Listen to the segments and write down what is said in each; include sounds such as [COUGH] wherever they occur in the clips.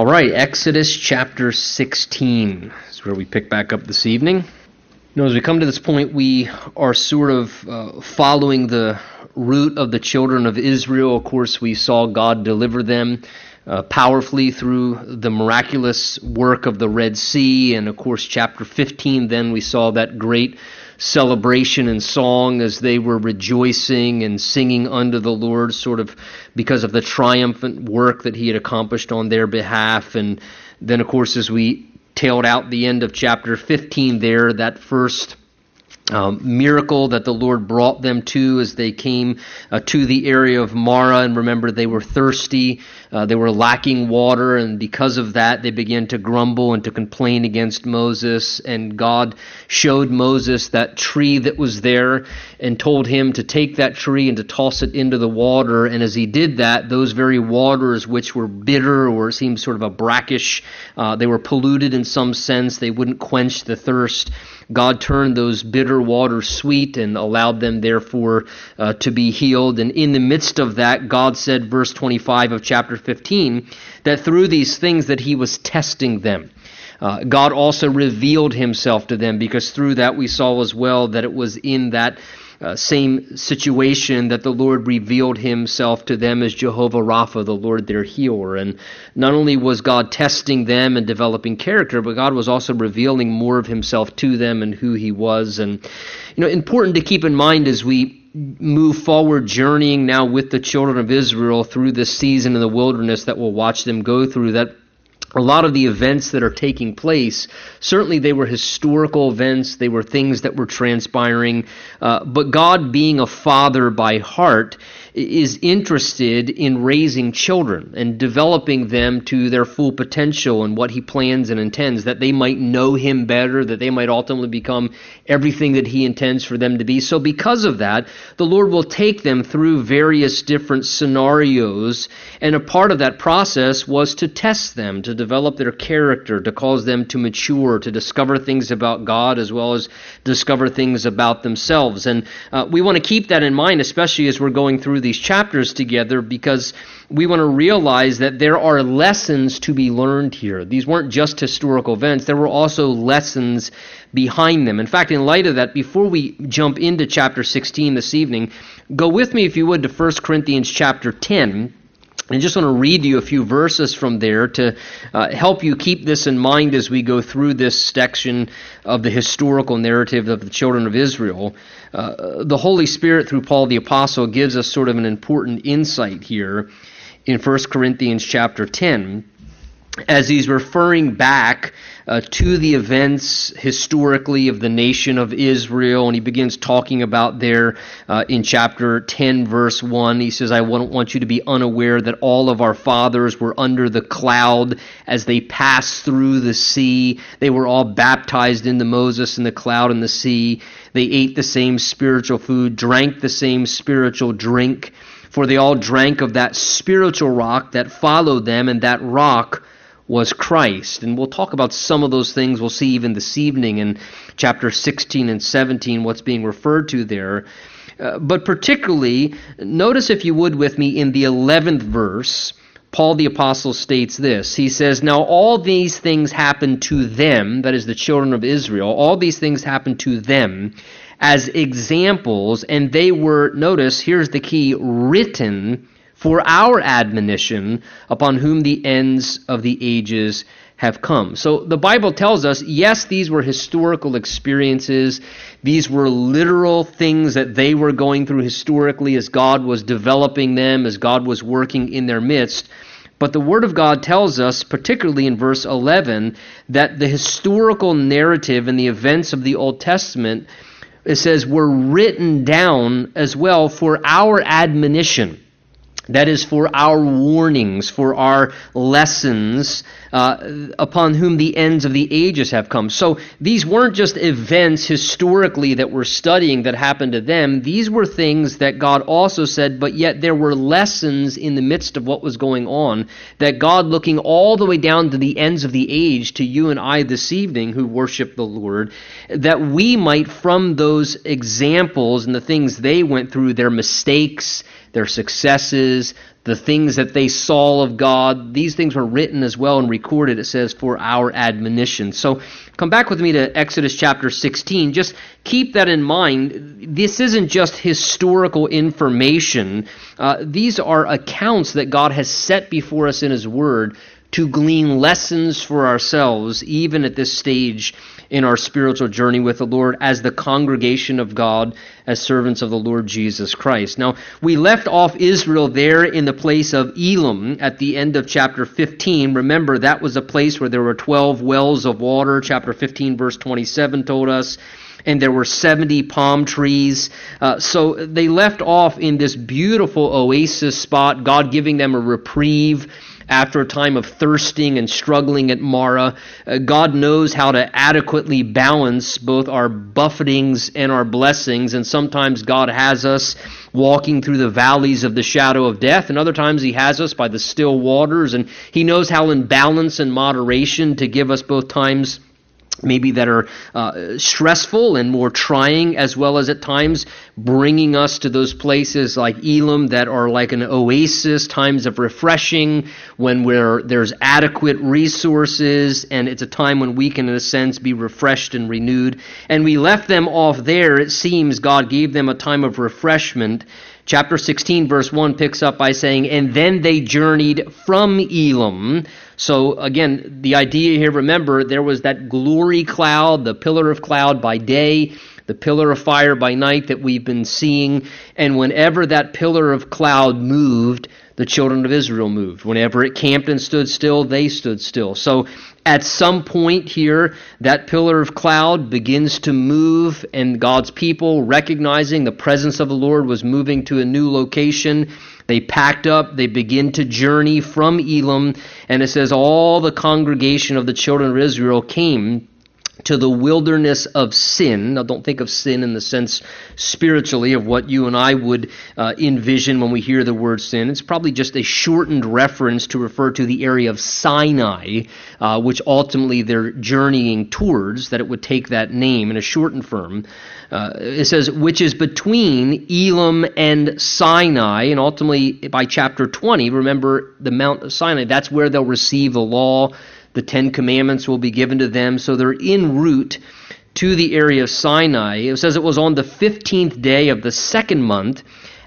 All right, Exodus chapter 16 is where we pick back up this evening. You know, as we come to this point, we are sort of uh, following the route of the children of Israel. Of course, we saw God deliver them uh, powerfully through the miraculous work of the Red Sea. And of course, chapter 15, then we saw that great celebration and song as they were rejoicing and singing unto the Lord, sort of because of the triumphant work that He had accomplished on their behalf. And then, of course, as we tailed out the end of chapter 15 there, that first um, miracle that the Lord brought them to as they came uh, to the area of Marah. And remember, they were thirsty, uh, they were lacking water, and because of that, they began to grumble and to complain against Moses. And God showed Moses that tree that was there and told him to take that tree and to toss it into the water. And as he did that, those very waters, which were bitter or seemed sort of a brackish, uh, they were polluted in some sense, they wouldn't quench the thirst. God turned those bitter waters sweet and allowed them, therefore, uh, to be healed. And in the midst of that, God said, verse 25 of chapter 15, that through these things that He was testing them. Uh, God also revealed Himself to them because through that we saw as well that it was in that uh, same situation that the Lord revealed himself to them as Jehovah Rapha, the Lord their healer. And not only was God testing them and developing character, but God was also revealing more of himself to them and who he was. And, you know, important to keep in mind as we move forward journeying now with the children of Israel through this season in the wilderness that we'll watch them go through that a lot of the events that are taking place, certainly they were historical events, they were things that were transpiring, uh, but God, being a father by heart, is interested in raising children and developing them to their full potential and what he plans and intends, that they might know him better, that they might ultimately become everything that he intends for them to be. So, because of that, the Lord will take them through various different scenarios, and a part of that process was to test them, to develop their character, to cause them to mature, to discover things about God as well as discover things about themselves. And uh, we want to keep that in mind, especially as we're going through these chapters together, because we want to realize that there are lessons to be learned here. These weren't just historical events, there were also lessons behind them. In fact, in light of that, before we jump into chapter 16 this evening, go with me, if you would, to 1 Corinthians chapter 10. I just want to read you a few verses from there to uh, help you keep this in mind as we go through this section of the historical narrative of the children of Israel. Uh, the Holy Spirit, through Paul the Apostle, gives us sort of an important insight here in 1 Corinthians chapter 10 as he's referring back uh, to the events historically of the nation of Israel, and he begins talking about there uh, in chapter 10, verse 1. He says, I don't want you to be unaware that all of our fathers were under the cloud as they passed through the sea. They were all baptized into Moses in the cloud and the sea. They ate the same spiritual food, drank the same spiritual drink, for they all drank of that spiritual rock that followed them, and that rock was Christ. And we'll talk about some of those things. We'll see even this evening in chapter 16 and 17 what's being referred to there. Uh, but particularly, notice if you would with me in the 11th verse, Paul the Apostle states this. He says, Now all these things happened to them, that is the children of Israel, all these things happened to them as examples, and they were, notice, here's the key, written for our admonition upon whom the ends of the ages have come. So the Bible tells us, yes, these were historical experiences. These were literal things that they were going through historically as God was developing them, as God was working in their midst. But the Word of God tells us, particularly in verse 11, that the historical narrative and the events of the Old Testament, it says, were written down as well for our admonition that is for our warnings, for our lessons, uh, upon whom the ends of the ages have come. So these weren't just events historically that we're studying that happened to them. These were things that God also said, but yet there were lessons in the midst of what was going on that God, looking all the way down to the ends of the age to you and I this evening who worship the Lord, that we might, from those examples and the things they went through, their mistakes, their successes, the things that they saw of God. These things were written as well and recorded, it says, for our admonition. So come back with me to Exodus chapter 16. Just keep that in mind. This isn't just historical information, uh, these are accounts that God has set before us in His Word to glean lessons for ourselves, even at this stage in our spiritual journey with the Lord as the congregation of God, as servants of the Lord Jesus Christ. Now, we left off Israel there in the place of Elim at the end of chapter 15. Remember, that was a place where there were 12 wells of water. Chapter 15, verse 27 told us and there were 70 palm trees. Uh, so they left off in this beautiful oasis spot, God giving them a reprieve after a time of thirsting and struggling at Marah, Uh, God knows how to adequately balance both our buffetings and our blessings, and sometimes God has us walking through the valleys of the shadow of death, and other times He has us by the still waters, and He knows how in balance and moderation to give us both times maybe that are uh, stressful and more trying, as well as at times bringing us to those places like Elim that are like an oasis, times of refreshing, when where there's adequate resources, and it's a time when we can, in a sense, be refreshed and renewed. And we left them off there. It seems God gave them a time of refreshment. Chapter 16, verse 1 picks up by saying, And then they journeyed from Elim so again, the idea here, remember, there was that glory cloud, the pillar of cloud by day, the pillar of fire by night that we've been seeing. And whenever that pillar of cloud moved, the children of Israel moved. Whenever it camped and stood still, they stood still. So at some point here, that pillar of cloud begins to move, and God's people, recognizing the presence of the Lord, was moving to a new location. They packed up, they begin to journey from Elim, and it says all the congregation of the children of Israel came to the wilderness of sin. Now, don't think of sin in the sense spiritually of what you and I would uh, envision when we hear the word sin. It's probably just a shortened reference to refer to the area of Sinai, uh, which ultimately they're journeying towards, that it would take that name in a shortened form. Uh, it says, which is between Elim and Sinai, and ultimately by chapter 20, remember the Mount of Sinai, that's where they'll receive the law. The Ten Commandments will be given to them. So they're en route to the area of Sinai. It says it was on the 15th day of the second month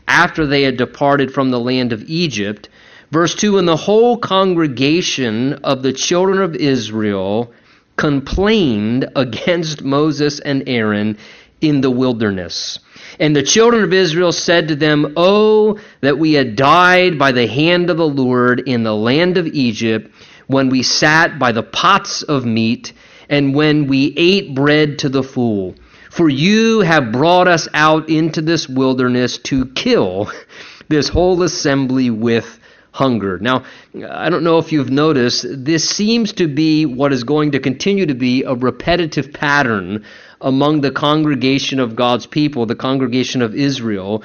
after they had departed from the land of Egypt. Verse 2 And the whole congregation of the children of Israel complained against Moses and Aaron in the wilderness. And the children of Israel said to them, Oh, that we had died by the hand of the Lord in the land of Egypt, when we sat by the pots of meat, and when we ate bread to the full. For you have brought us out into this wilderness to kill [LAUGHS] this whole assembly with hunger. Now, I don't know if you've noticed, this seems to be what is going to continue to be a repetitive pattern among the congregation of God's people, the congregation of Israel,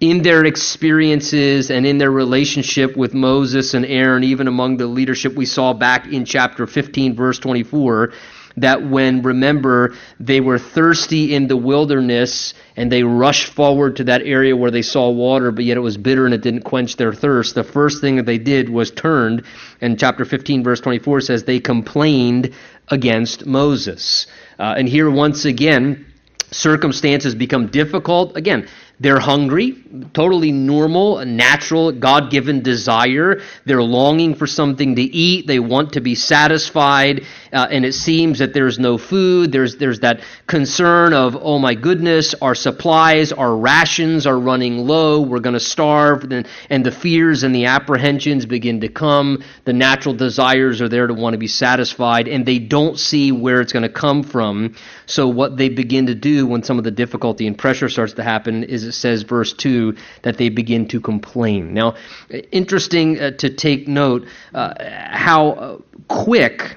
in their experiences and in their relationship with Moses and Aaron, even among the leadership we saw back in chapter 15, verse 24 that when, remember, they were thirsty in the wilderness and they rushed forward to that area where they saw water, but yet it was bitter and it didn't quench their thirst, the first thing that they did was turned. And chapter 15, verse 24 says, they complained against Moses. Uh, and here, once again, circumstances become difficult. Again, they're hungry, totally normal, natural, God given desire. They're longing for something to eat. They want to be satisfied. Uh, and it seems that there's no food. There's, there's that concern of, oh my goodness, our supplies, our rations are running low. We're going to starve. And, and the fears and the apprehensions begin to come. The natural desires are there to want to be satisfied. And they don't see where it's going to come from. So what they begin to do when some of the difficulty and pressure starts to happen is it says, verse 2, that they begin to complain. Now, interesting uh, to take note uh, how uh, quick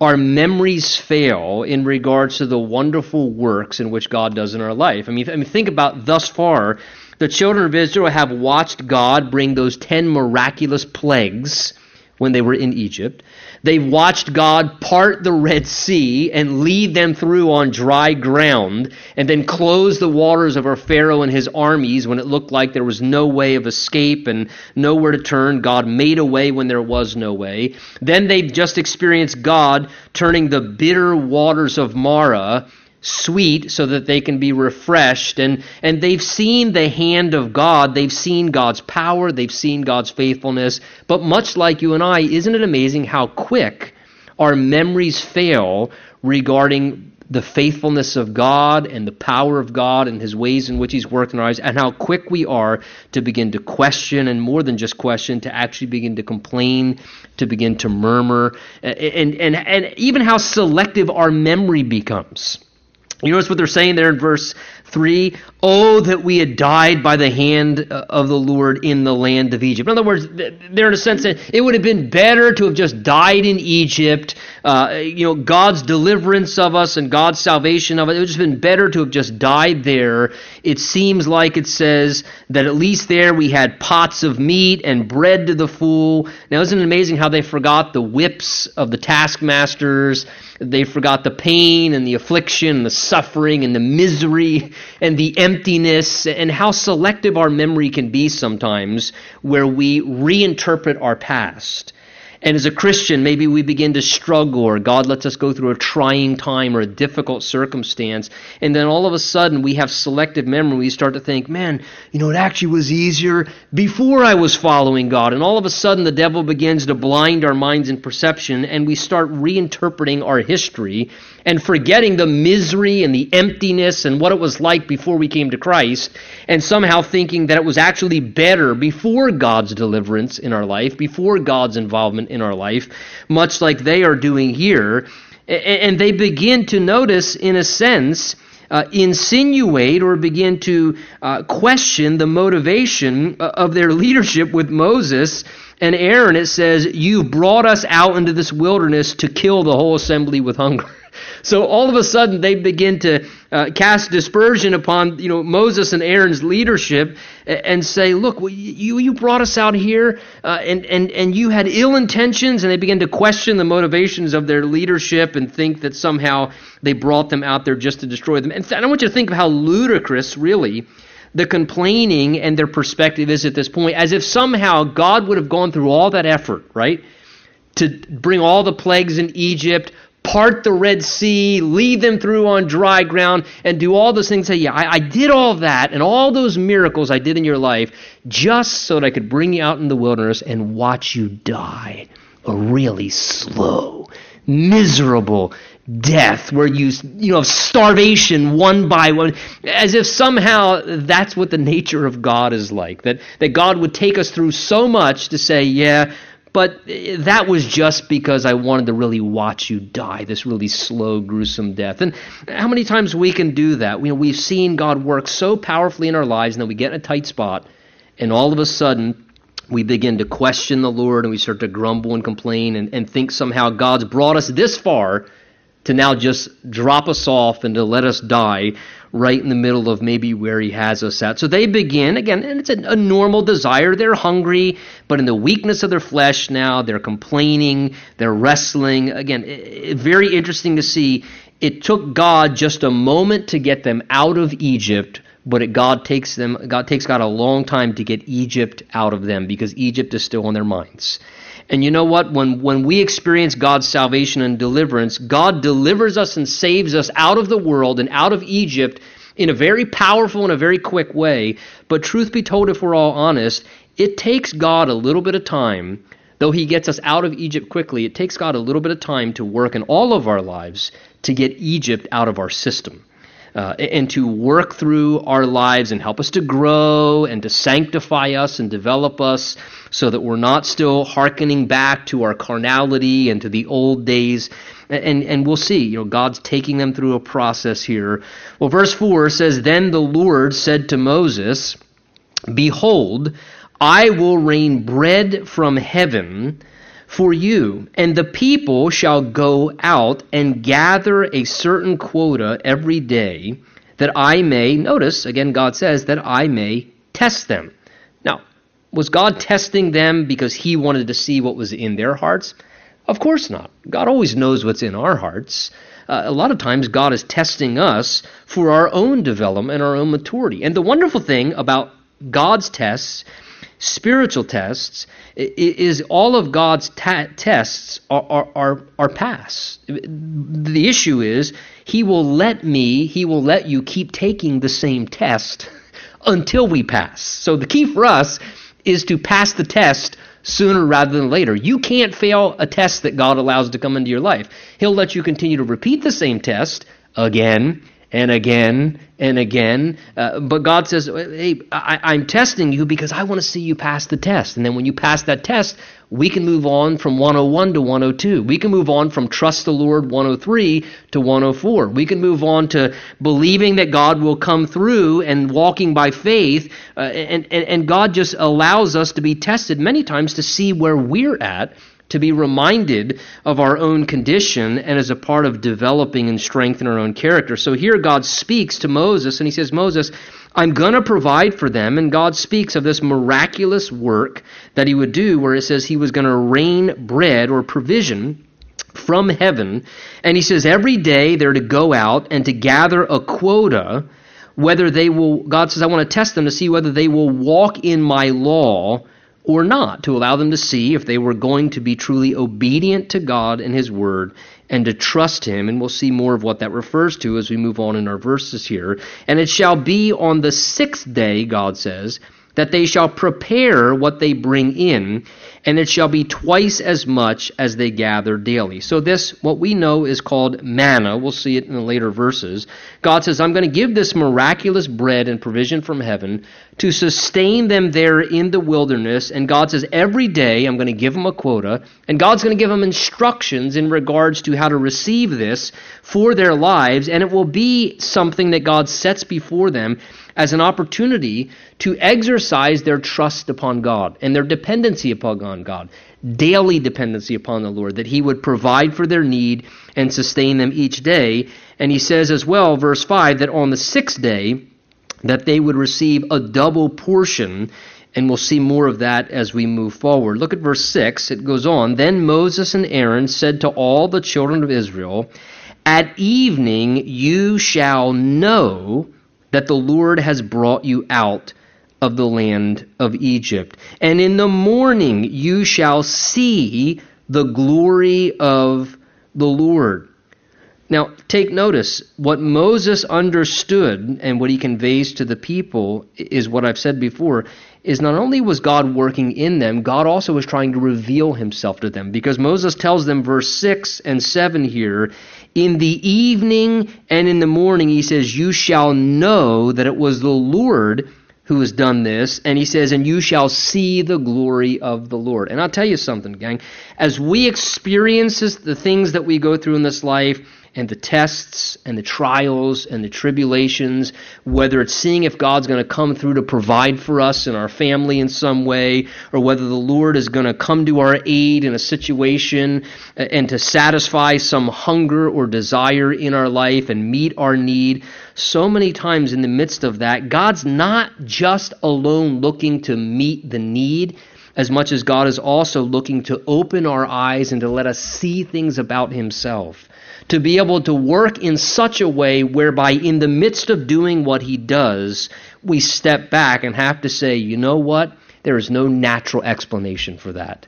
our memories fail in regards to the wonderful works in which God does in our life. I mean, I mean think about thus far, the children of Israel have watched God bring those ten miraculous plagues when they were in Egypt. They watched God part the Red Sea and lead them through on dry ground, and then close the waters over Pharaoh and his armies when it looked like there was no way of escape and nowhere to turn. God made a way when there was no way. Then they've just experienced God turning the bitter waters of Marah sweet so that they can be refreshed. And and they've seen the hand of God. They've seen God's power. They've seen God's faithfulness. But much like you and I isn't it amazing how quick our memories fail regarding the faithfulness of God and the power of God and his ways in which he's worked in our lives and how quick we are to begin to question and more than just question to actually begin to complain to begin to murmur and and and even how selective our memory becomes you notice what they're saying there in verse 3 Oh, that we had died by the hand uh, of the Lord in the land of Egypt. In other words, they're in a sense that it would have been better to have just died in Egypt. Uh, you know, God's deliverance of us and God's salvation of us, It would have been better to have just died there. It seems like it says that at least there we had pots of meat and bread to the full. Now, isn't it amazing how they forgot the whips of the taskmasters? They forgot the pain and the affliction, and the suffering and the misery and the emptiness, and how selective our memory can be sometimes, where we reinterpret our past. And as a Christian, maybe we begin to struggle, or God lets us go through a trying time or a difficult circumstance. And then all of a sudden, we have selective memory. We start to think, man, you know, it actually was easier before I was following God. And all of a sudden, the devil begins to blind our minds and perception, and we start reinterpreting our history and forgetting the misery and the emptiness and what it was like before we came to Christ, and somehow thinking that it was actually better before God's deliverance in our life, before God's involvement in our life, much like they are doing here. And they begin to notice, in a sense, uh, insinuate or begin to uh, question the motivation uh, of their leadership with Moses and Aaron. It says, You brought us out into this wilderness to kill the whole assembly with hunger. So all of a sudden they begin to uh, cast dispersion upon you know Moses and Aaron's leadership and say, look, you you brought us out here uh, and and and you had ill intentions, and they begin to question the motivations of their leadership and think that somehow they brought them out there just to destroy them. And I want you to think of how ludicrous, really. The complaining and their perspective is at this point, as if somehow God would have gone through all that effort, right? To bring all the plagues in Egypt, part the Red Sea, lead them through on dry ground, and do all those things. Say, yeah, I, I, did all that and all those miracles I did in your life just so that I could bring you out in the wilderness and watch you die a really slow, miserable death where you you know of starvation one by one as if somehow that's what the nature of God is like that that God would take us through so much to say yeah but eh, that was just because I wanted to really watch you die, this really slow, gruesome death. And how many times we can do that? You know, we've seen God work so powerfully in our lives, and then we get in a tight spot, and all of a sudden, we begin to question the Lord, and we start to grumble and complain, and, and think somehow God's brought us this far to now just drop us off and to let us die right in the middle of maybe where he has us at. So they begin, again, and it's a, a, normal desire. They're hungry, but in the weakness of their flesh now, they're complaining, they're wrestling. Again, it, very interesting to see. It took God just a moment to get them out of Egypt, but it, God takes them. God takes God a long time to get Egypt out of them because Egypt is still on their minds. And you know what? When, when we experience God's salvation and deliverance, God delivers us and saves us out of the world and out of Egypt in a very powerful and a very quick way. But truth be told, if we're all honest, it takes God a little bit of time, though He gets us out of Egypt quickly, it takes God a little bit of time to work in all of our lives to get Egypt out of our system uh, and to work through our lives and help us to grow and to sanctify us and develop us so that we're not still hearkening back to our carnality and to the old days. And, and we'll see, you know, God's taking them through a process here. Well, verse 4 says, Then the Lord said to Moses, Behold, I will rain bread from heaven for you, and the people shall go out and gather a certain quota every day, that I may, notice, again, God says, that I may test them. Now, Was God testing them because he wanted to see what was in their hearts? Of course not. God always knows what's in our hearts. Uh, a lot of times, God is testing us for our own development our own maturity. And the wonderful thing about God's tests, spiritual tests, is all of God's ta- tests are, are, are, are pass. The issue is, He will let me, He will let you keep taking the same test [LAUGHS] until we pass. So the key for us is to pass the test sooner rather than later. You can't fail a test that God allows to come into your life. He'll let you continue to repeat the same test again and again and again. Uh, but God says, hey, I, am testing you because I want to see you pass the test. And then when you pass that test, we can move on from 101 to 102. We can move on from trust the Lord 103 to 104. We can move on to believing that God will come through and walking by faith. Uh, and, and, and God just allows us to be tested many times to see where we're at to be reminded of our own condition and as a part of developing and strengthening our own character. So here God speaks to Moses and he says, Moses, I'm going to provide for them. And God speaks of this miraculous work that he would do where it says he was going to rain bread or provision from heaven. And he says every day they're to go out and to gather a quota whether they will God says I want to test them to see whether they will walk in my law or not, to allow them to see if they were going to be truly obedient to God and His Word and to trust Him. And we'll see more of what that refers to as we move on in our verses here. And it shall be on the sixth day, God says, that they shall prepare what they bring in, and it shall be twice as much as they gather daily. So, this, what we know, is called manna. We'll see it in the later verses. God says, I'm going to give this miraculous bread and provision from heaven to sustain them there in the wilderness. And God says, every day I'm going to give them a quota, and God's going to give them instructions in regards to how to receive this for their lives, and it will be something that God sets before them as an opportunity to exercise their trust upon God and their dependency upon God, daily dependency upon the Lord, that He would provide for their need and sustain them each day. And He says as well, verse 5, that on the sixth day, that they would receive a double portion. And we'll see more of that as we move forward. Look at verse 6. It goes on Then Moses and Aaron said to all the children of Israel, At evening you shall know that the Lord has brought you out of the land of Egypt. And in the morning you shall see the glory of the Lord. Now, take notice, what Moses understood and what he conveys to the people is what I've said before is not only was God working in them, God also was trying to reveal himself to them. Because Moses tells them, verse 6 and 7 here, in the evening and in the morning, he says, You shall know that it was the Lord who has done this. And he says, And you shall see the glory of the Lord. And I'll tell you something, gang. As we experience the things that we go through in this life, and the tests and the trials and the tribulations, whether it's seeing if God's going to come through to provide for us and our family in some way, or whether the Lord is going to come to our aid in a situation and to satisfy some hunger or desire in our life and meet our need. So many times in the midst of that, God's not just alone looking to meet the need as much as God is also looking to open our eyes and to let us see things about Himself to be able to work in such a way whereby, in the midst of doing what he does, we step back and have to say, you know what? There is no natural explanation for that.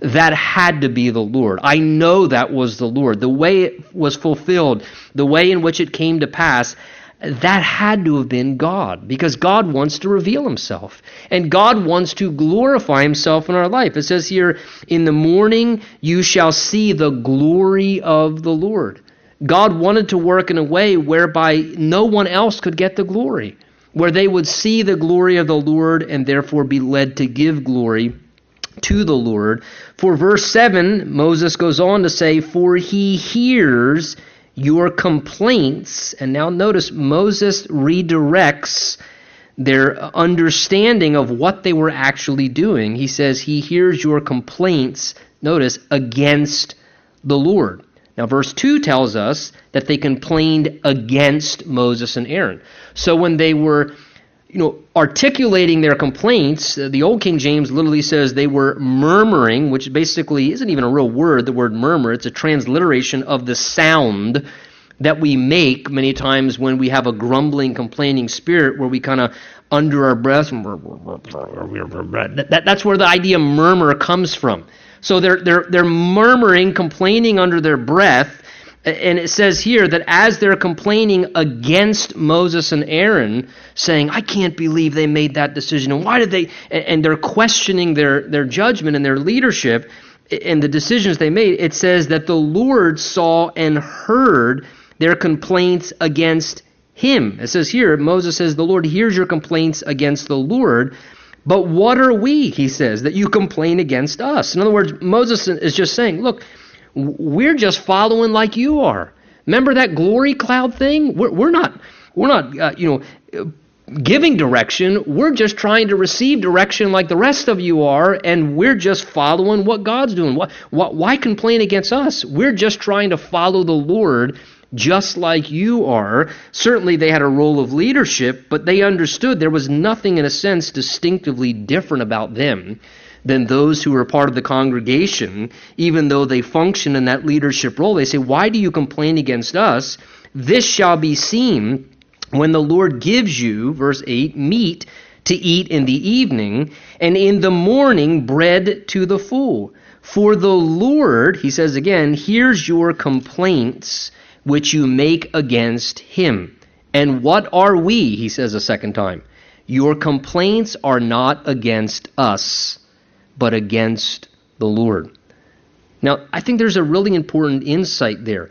That had to be the Lord. I know that was the Lord. The way it was fulfilled, the way in which it came to pass, that had to have been God because God wants to reveal himself and God wants to glorify himself in our life. It says here, In the morning you shall see the glory of the Lord. God wanted to work in a way whereby no one else could get the glory, where they would see the glory of the Lord and therefore be led to give glory to the Lord. For verse 7, Moses goes on to say, For he hears your complaints. And now notice Moses redirects their understanding of what they were actually doing. He says, He hears your complaints, notice, against the Lord. Now, verse 2 tells us that they complained against Moses and Aaron. So when they were you know, articulating their complaints. Uh, the Old King James literally says they were murmuring, which basically isn't even a real word, the word murmur. It's a transliteration of the sound that we make many times when we have a grumbling, complaining spirit where we kind of under our breath. [LAUGHS] That, that, that's where the idea murmur comes from. So they're, they're, they're murmuring, complaining under their breath. And it says here that as they're complaining against Moses and Aaron, saying, I can't believe they made that decision, and why did they, and they're questioning their, their judgment and their leadership and the decisions they made, it says that the Lord saw and heard their complaints against him. It says here, Moses says, The Lord hears your complaints against the Lord. But what are we, he says, that you complain against us? In other words, Moses is just saying, Look, we're just following like you are. Remember that glory cloud thing? We're, we're not, we're not, uh, you know, giving direction. We're just trying to receive direction like the rest of you are, and we're just following what God's doing. Why, why complain against us? We're just trying to follow the Lord just like you are. Certainly, they had a role of leadership, but they understood there was nothing, in a sense, distinctively different about them than those who are part of the congregation, even though they function in that leadership role. They say, Why do you complain against us? This shall be seen when the Lord gives you, verse 8, meat to eat in the evening, and in the morning bread to the full. For the Lord, he says again, hears your complaints which you make against him. And what are we? He says a second time. Your complaints are not against us, but against the Lord. Now, I think there's a really important insight there.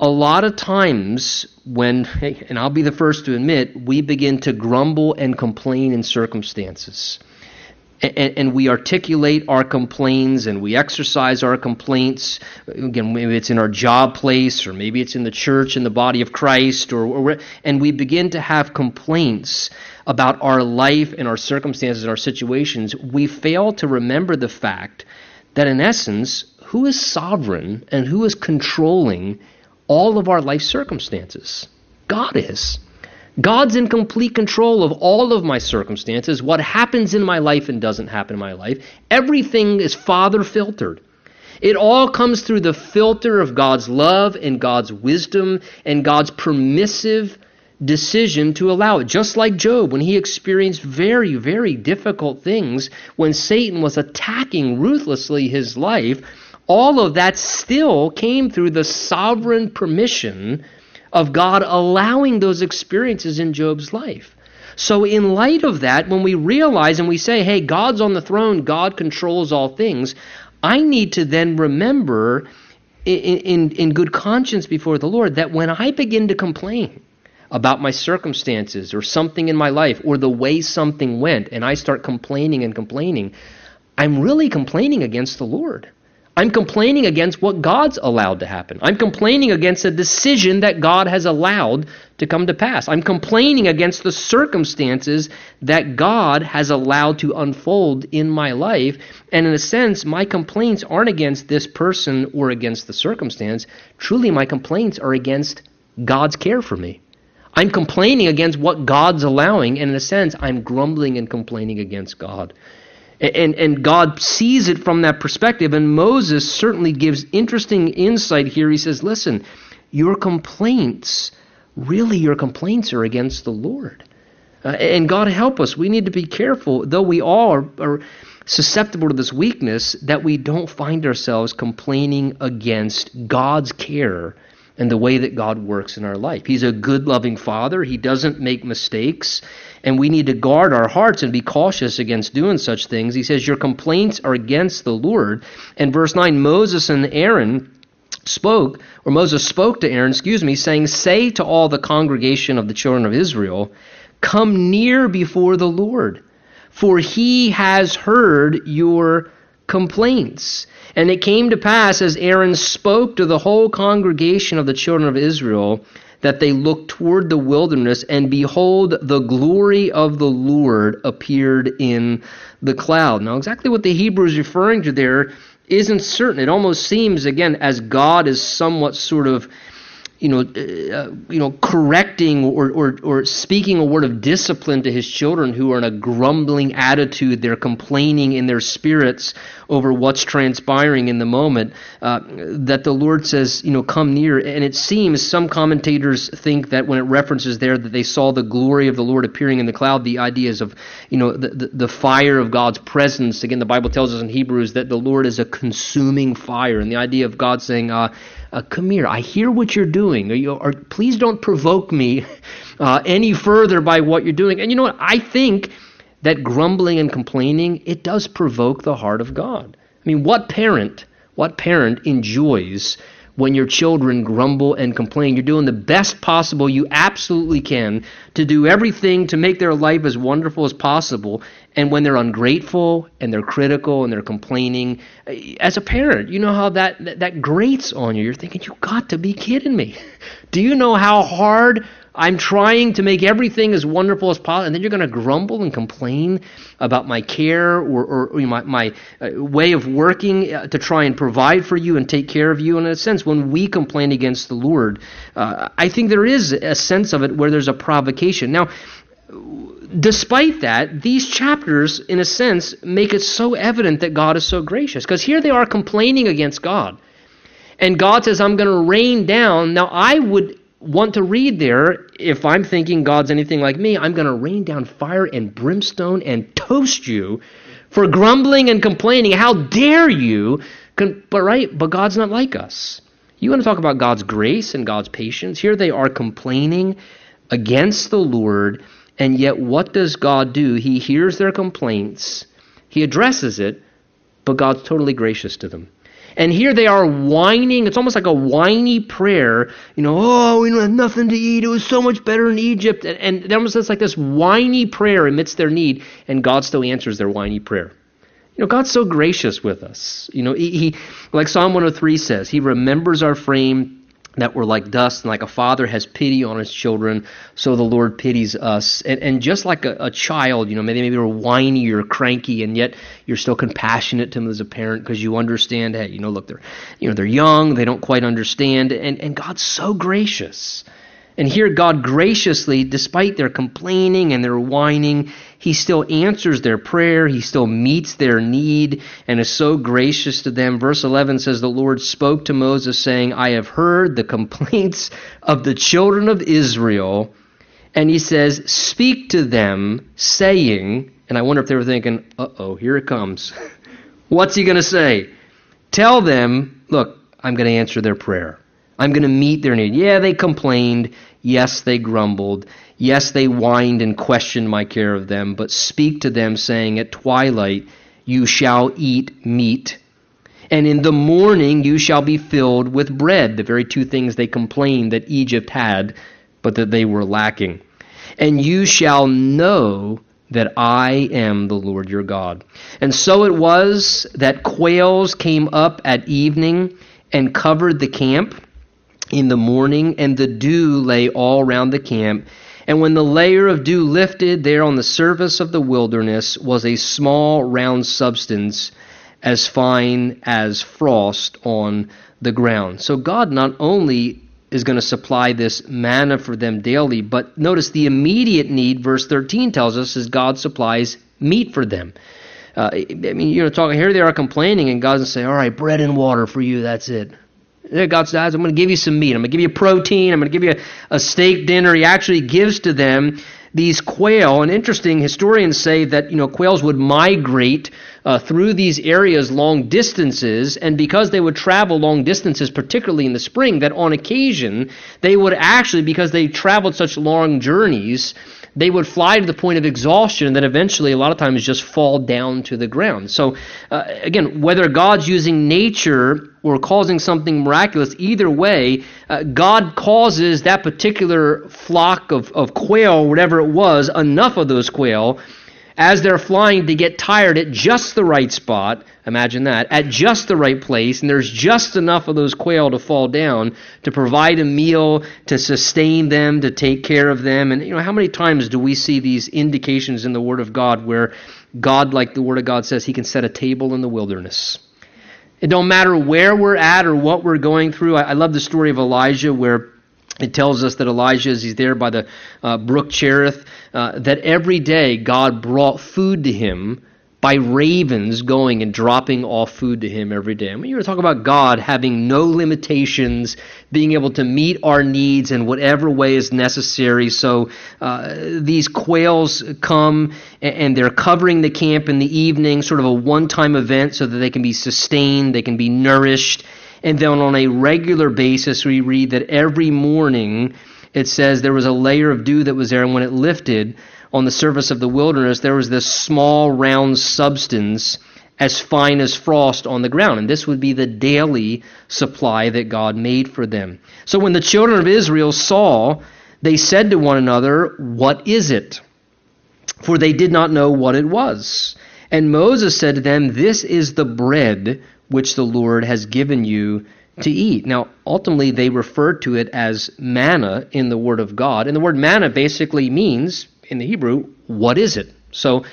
A lot of times, when, and I'll be the first to admit, we begin to grumble and complain in circumstances and, and, we articulate our complaints and we exercise our complaints. Again, maybe it's in our job place or maybe it's in the church in the body of Christ, or, or and we begin to have complaints about our life and our circumstances and our situations. We fail to remember the fact that, in essence, who is sovereign and who is controlling all of our life circumstances? God is. God's in complete control of all of my circumstances, what happens in my life and doesn't happen in my life. Everything is Father filtered. It all comes through the filter of God's love and God's wisdom and God's permissive decision to allow it. Just like Job, when he experienced very, very difficult things, when Satan was attacking ruthlessly his life, all of that still came through the sovereign permission of God allowing those experiences in Job's life. So, in light of that, when we realize and we say, hey, God's on the throne, God controls all things, I need to then remember in, in, in good conscience before the Lord that when I begin to complain, about my circumstances or something in my life or the way something went, and I start complaining and complaining, I'm really complaining against the Lord. I'm complaining against what God's allowed to happen. I'm complaining against a decision that God has allowed to come to pass. I'm complaining against the circumstances that God has allowed to unfold in my life. And in a sense, my complaints aren't against this person or against the circumstance. Truly, my complaints are against God's care for me. I'm complaining against what God's allowing, and in a sense, I'm grumbling and complaining against God. And, and God sees it from that perspective. And Moses certainly gives interesting insight here. He says, listen, your complaints, really, your complaints are against the Lord. Uh, and God help us. We need to be careful, though we all are, are susceptible to this weakness, that we don't find ourselves complaining against God's care and the way that God works in our life. He's a good, loving Father. He doesn't make mistakes and we need to guard our hearts and be cautious against doing such things. He says, Your complaints are against the Lord. And verse 9 Moses and Aaron spoke, or Moses spoke to Aaron, excuse me, saying, Say to all the congregation of the children of Israel, Come near before the Lord, for he has heard your complaints. And it came to pass as Aaron spoke to the whole congregation of the children of Israel that they looked toward the wilderness, and behold, the glory of the Lord appeared in the cloud. Now, exactly what the Hebrew is referring to there isn't certain. It almost seems, again, as God is somewhat sort of you know, uh, you know, correcting or, or, or speaking a word of discipline to his children who are in a grumbling attitude. They're complaining in their spirits over what's transpiring in the moment. Uh, that the Lord says, you know, come near. And it seems some commentators think that when it references there that they saw the glory of the Lord appearing in the cloud, the ideas of, you know, the, the, the fire of God's presence. Again, the Bible tells us in Hebrews that the Lord is a consuming fire. And the idea of God saying, uh, uh, come here. I hear what you're doing. Or, you, or please don't provoke me uh, any further by what you're doing. And you know what? I think that grumbling and complaining it does provoke the heart of God. I mean, what parent, what parent enjoys when your children grumble and complain. You're doing the best possible you absolutely can to do everything to make their life as wonderful as possible. And when they're ungrateful and they're critical and they're complaining, eh, as a parent, you know how that, that, that grates on you. You're thinking, you got to be kidding me. [LAUGHS] Do you know how hard I'm trying to make everything as wonderful as possible, and then you're going to grumble and complain about my care or, or, or my, my uh, way of working uh, to try and provide for you and take care of you. And in a sense, when we complain against the Lord, uh, I think there is a sense of it where there's a provocation. Now, despite that, these chapters, in a sense, make it so evident that God is so gracious. Because here they are complaining against God. And God says, I'm going to rain down. Now, I would want to read there, if I'm thinking God's anything like me, I'm going to rain down fire and brimstone and toast you for grumbling and complaining. How dare you? But right, but God's not like us. You want to talk about God's grace and God's patience? Here they are complaining against the Lord, and yet what does God do? He hears their complaints, He addresses it, but God's totally gracious to them. And here they are whining. It's almost like a whiny prayer. You know, oh, we don't have nothing to eat. It was so much better in Egypt. And, and it almost looks like this whiny prayer amidst their need. And God still answers their whiny prayer. You know, God's so gracious with us. You know, he, he like Psalm 103 says, He remembers our frame that we're like dust, and like a father has pity on his children, so the Lord pities us. And, and just like a, a child, you know, maybe maybe you're whiny or cranky, and yet you're still compassionate to them as a parent because you understand. Hey, you know, look, they're you know they're young, they don't quite understand, and and God's so gracious. And here, God graciously, despite their complaining and their whining, He still answers their prayer. He still meets their need and is so gracious to them. Verse 11 says, The Lord spoke to Moses, saying, I have heard the complaints of the children of Israel. And He says, Speak to them, saying, and I wonder if they were thinking, uh oh, here it comes. [LAUGHS] What's He going to say? Tell them, look, I'm going to answer their prayer. I'm going to meet their need. Yeah, they complained. Yes, they grumbled. Yes, they whined and questioned my care of them. But speak to them, saying, At twilight you shall eat meat, and in the morning you shall be filled with bread. The very two things they complained that Egypt had, but that they were lacking. And you shall know that I am the Lord your God. And so it was that quails came up at evening and covered the camp in the morning, and the dew lay all round the camp. And when the layer of dew lifted, there on the surface of the wilderness was a small round substance as fine as frost on the ground. So God not only is going to supply this manna for them daily, but notice the immediate need, verse 13 tells us, is God supplies meat for them. Uh, I mean, you know, talking here, they are complaining, and God's going to say, All right, bread and water for you, that's it. God says, I'm going to give you some meat. I'm going to give you protein. I'm going to give you a, a steak dinner. He actually gives to them these quail. And interesting, historians say that you know quails would migrate uh, through these areas long distances, and because they would travel long distances, particularly in the spring, that on occasion they would actually, because they traveled such long journeys, they would fly to the point of exhaustion and then eventually a lot of times just fall down to the ground. So uh, again, whether God's using nature or causing something miraculous, either way, uh, God causes that particular flock of, of quail, whatever it was, enough of those quail as they're flying to get tired at just the right spot. Imagine that, at just the right place, and there's just enough of those quail to fall down to provide a meal, to sustain them, to take care of them. And you know, how many times do we see these indications in the Word of God where God, like the Word of God says, He can set a table in the wilderness? It don't matter where we're at or what we're going through. I, I love the story of Elijah where it tells us that Elijah, as he's there by the uh, brook Cherith, uh, that every day God brought food to him by ravens going and dropping off food to him every day. I mean, you're talking about God having no limitations, being able to meet our needs in whatever way is necessary. So uh, these quails come and they're covering the camp in the evening, sort of a one time event so that they can be sustained, they can be nourished. And then on a regular basis, we read that every morning it says there was a layer of dew that was there, and when it lifted, on the surface of the wilderness, there was this small round substance as fine as frost on the ground. And this would be the daily supply that God made for them. So when the children of Israel saw, they said to one another, What is it? For they did not know what it was. And Moses said to them, This is the bread which the Lord has given you to eat. Now, ultimately, they refer to it as manna in the Word of God. And the word manna basically means in the Hebrew, what is it? So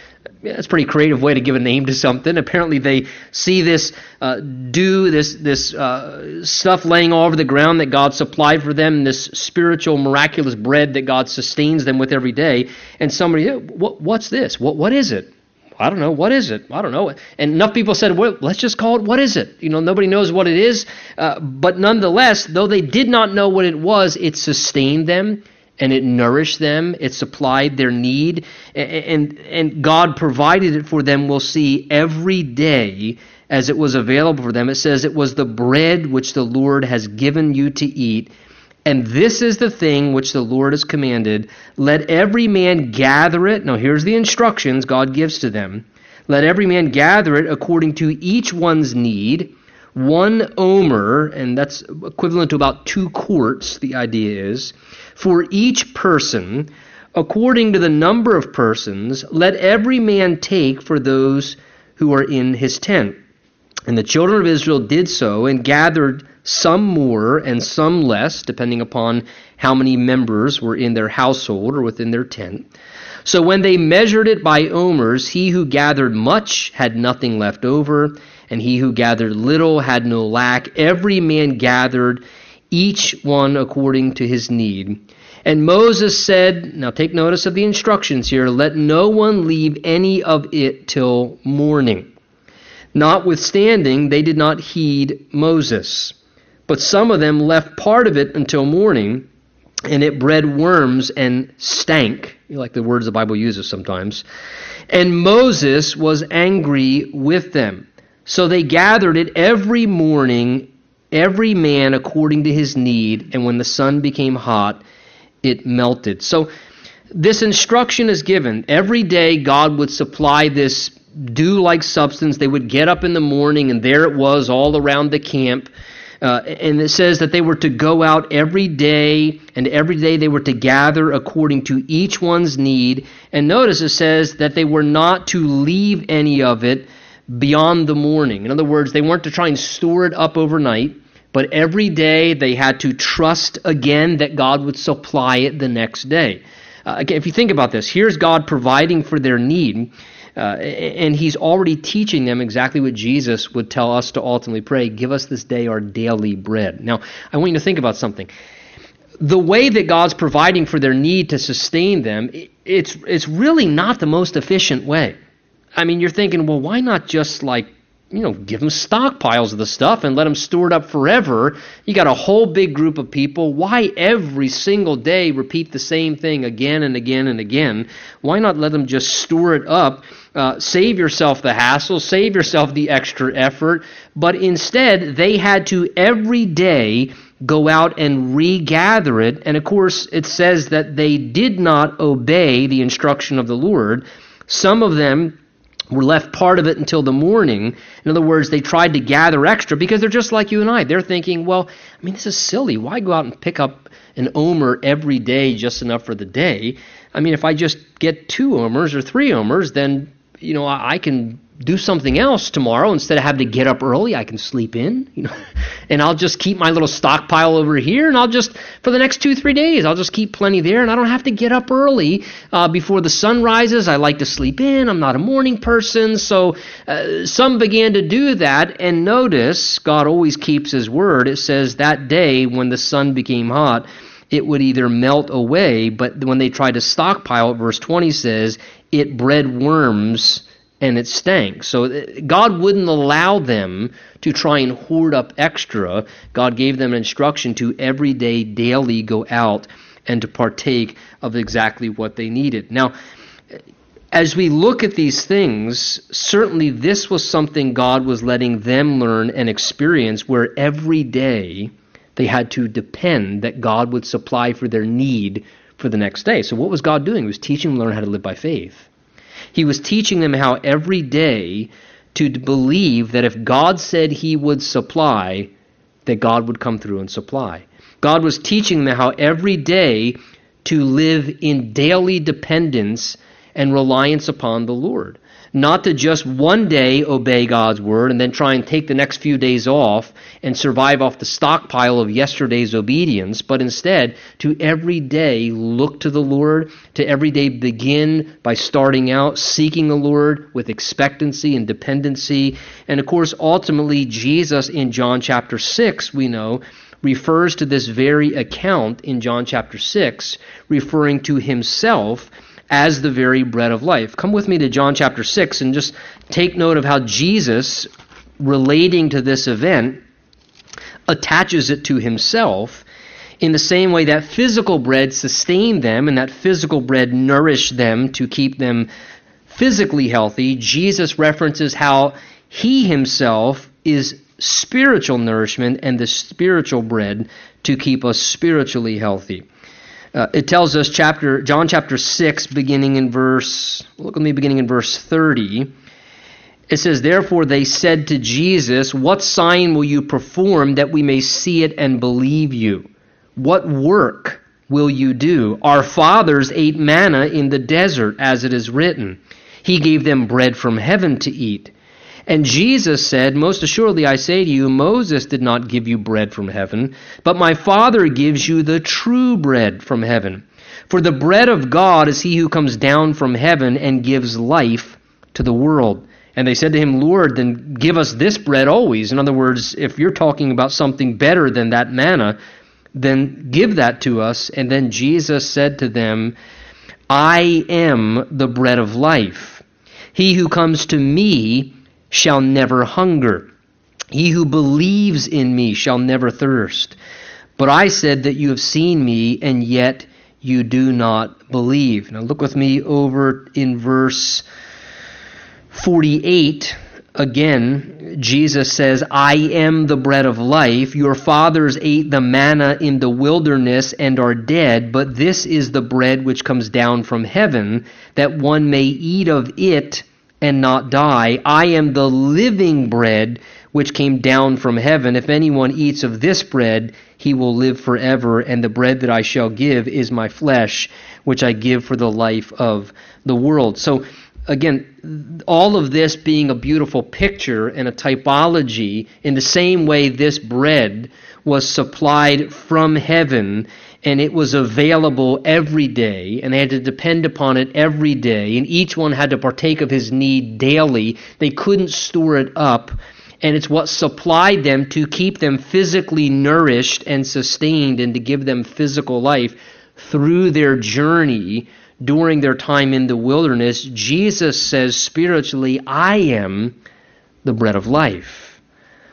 that's a pretty creative way to give a name to something. Apparently, they see this uh, dew, this this uh, stuff laying all over the ground that God supplied for them, this spiritual, miraculous bread that God sustains them with every day. And somebody, what, what's this? What what is it? I don't know. What is it? I don't know. And enough people said, well, let's just call it what is it? You know, nobody knows what it is. Uh, but nonetheless, though they did not know what it was, it sustained them and it nourished them, it supplied their need, and, and God provided it for them, we'll see, every day as it was available for them. It says, It was the bread which the Lord has given you to eat. And this is the thing which the Lord has commanded. Let every man gather it. Now, here's the instructions God gives to them. Let every man gather it according to each one's need. One omer, and that's equivalent to about two quarts, the idea is for each person, according to the number of persons, let every man take for those who are in his tent. And the children of Israel did so and gathered some more and some less, depending upon how many members were in their household or within their tent. So when they measured it by omers, he who gathered much had nothing left over, and he who gathered little had no lack. Every man gathered each one according to his need. And Moses said, now take notice of the instructions here, let no one leave any of it till morning. Notwithstanding, they did not heed Moses. But some of them left part of it until morning, and it bred worms and stank. Like the words the Bible uses sometimes. And Moses was angry with them. So they gathered it every morning every man according to his need, and when the sun became hot, it melted. So this instruction is given. Every day, God would supply this dew like substance. They would get up in the morning, and there it was all around the camp. Uh, and it says that they were to go out every day, and every day they were to gather according to each one's need. And notice it says that they were not to leave any of it beyond the morning. In other words, they weren't to try and store it up overnight, but every day they had to trust again that God would supply it the next day. Uh, again, if you think about this, here's God providing for their need. Uh, and he's already teaching them exactly what Jesus would tell us to ultimately pray give us this day our daily bread. Now, I want you to think about something. The way that God's providing for their need to sustain them, it's, it's really not the most efficient way. I mean, you're thinking, well, why not just like, you know, give them stockpiles of the stuff and let them store it up forever? You got a whole big group of people. Why every single day repeat the same thing again and again and again? Why not let them just store it up? Uh, save yourself the hassle, save yourself the extra effort. But instead, they had to every day go out and regather it. And of course, it says that they did not obey the instruction of the Lord. Some of them were left part of it until the morning. In other words, they tried to gather extra because they're just like you and I. They're thinking, well, I mean, this is silly. Why go out and pick up an omer every day just enough for the day? I mean, if I just get two omers or three omers, then, you know, I, I can do something else tomorrow instead of having to get up early i can sleep in you know [LAUGHS] and i'll just keep my little stockpile over here and i'll just for the next two three days i'll just keep plenty there and i don't have to get up early uh, before the sun rises. I like to sleep in. I'm not a morning person. So uh, some began to do that and notice god always keeps his word. It says that day when the sun became hot it would either melt away, but when they tried to stockpile it, verse 20 says, it bred worms and it stank. So uh, God wouldn't allow them to try and hoard up extra. God gave them an instruction to every day, daily go out and to partake of exactly what they needed. Now, as we look at these things, certainly this was something God was letting them learn and experience where every day they had to depend that God would supply for their need for the next day. So, what was God doing? He was teaching them to learn how to live by faith. He was teaching them how every day to believe that if God said He would supply, that God would come through and supply. God was teaching them how every day to live in daily dependence and reliance upon the Lord not to just one day obey God's word and then try and take the next few days off and survive off the stockpile of yesterday's obedience, but instead to every day look to the Lord, to every day begin by starting out seeking the Lord with expectancy and dependency. And of course, ultimately, Jesus in John chapter 6, we know, refers to this very account in John chapter 6, referring to himself as the very bread of life. Come with me to John chapter 6 and just take note of how Jesus, relating to this event, attaches it to himself in the same way that physical bread sustained them and that physical bread nourished them to keep them physically healthy. Jesus references how he himself is spiritual nourishment and the spiritual bread to keep us spiritually healthy. Uh, it tells us chapter John chapter 6 beginning in verse look at me beginning in verse 30 it says therefore they said to Jesus what sign will you perform that we may see it and believe you? What work will you do? Our fathers ate manna in the desert as it is written. He gave them bread from heaven to eat and Jesus said, Most assuredly I say to you, Moses did not give you bread from heaven, but my Father gives you the true bread from heaven. For the bread of God is he who comes down from heaven and gives life to the world. And they said to him, Lord, then give us this bread always. In other words, if you're talking about something better than that manna, then give that to us. And then Jesus said to them, I am the bread of life. He who comes to me shall never hunger. He who believes in me shall never thirst. But I said that you have seen me, and yet you do not believe. Now look with me over in verse 48. Again, Jesus says, I am the bread of life. Your fathers ate the manna in the wilderness and are dead, but this is the bread which comes down from heaven, that one may eat of it and not die. I am the living bread which came down from heaven. If anyone eats of this bread, he will live forever. And the bread that I shall give is my flesh, which I give for the life of the world. So, again, all of this being a beautiful picture and a typology, in the same way this bread was supplied from heaven and it was available every day, and they had to depend upon it every day, and each one had to partake of his need daily. They couldn't store it up, and it's what supplied them to keep them physically nourished and sustained and to give them physical life through their journey during their time in the wilderness. Jesus says spiritually, I am the bread of life.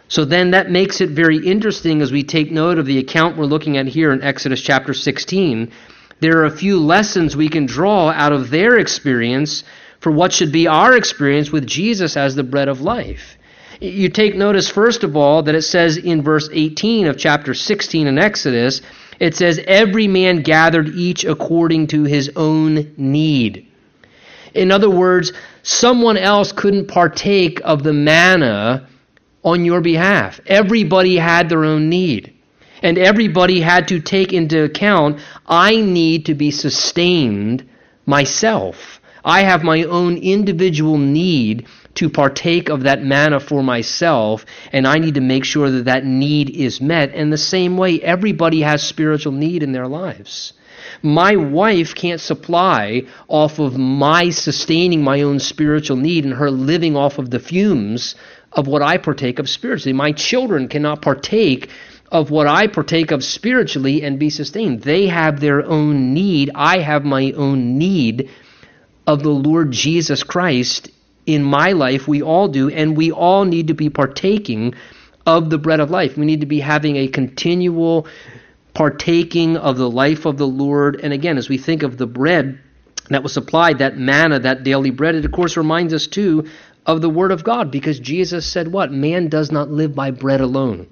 So then that makes it very interesting as we take note of the account we're looking at here in Exodus chapter 16. There are a few lessons we can draw out of their experience for what should be our experience with Jesus as the bread of life. You take notice, first of all, that it says in verse 18 of chapter 16 in Exodus, it says, Every man gathered each according to his own need. In other words, someone else couldn't partake of the manna on your behalf. Everybody had their own need. And everybody had to take into account I need to be sustained myself. I have my own individual need to partake of that manna for myself, and I need to make sure that that need is met. And the same way, everybody has spiritual need in their lives. My wife can't supply off of my sustaining my own spiritual need and her living off of the fumes of what I partake of spiritually. My children cannot partake of what I partake of spiritually and be sustained. They have their own need. I have my own need of the Lord Jesus Christ in my life. We all do, and we all need to be partaking of the bread of life. We need to be having a continual partaking of the life of the Lord. And again, as we think of the bread that was supplied, that manna, that daily bread, it of course reminds us too of the Word of God because Jesus said, What? Man does not live by bread alone,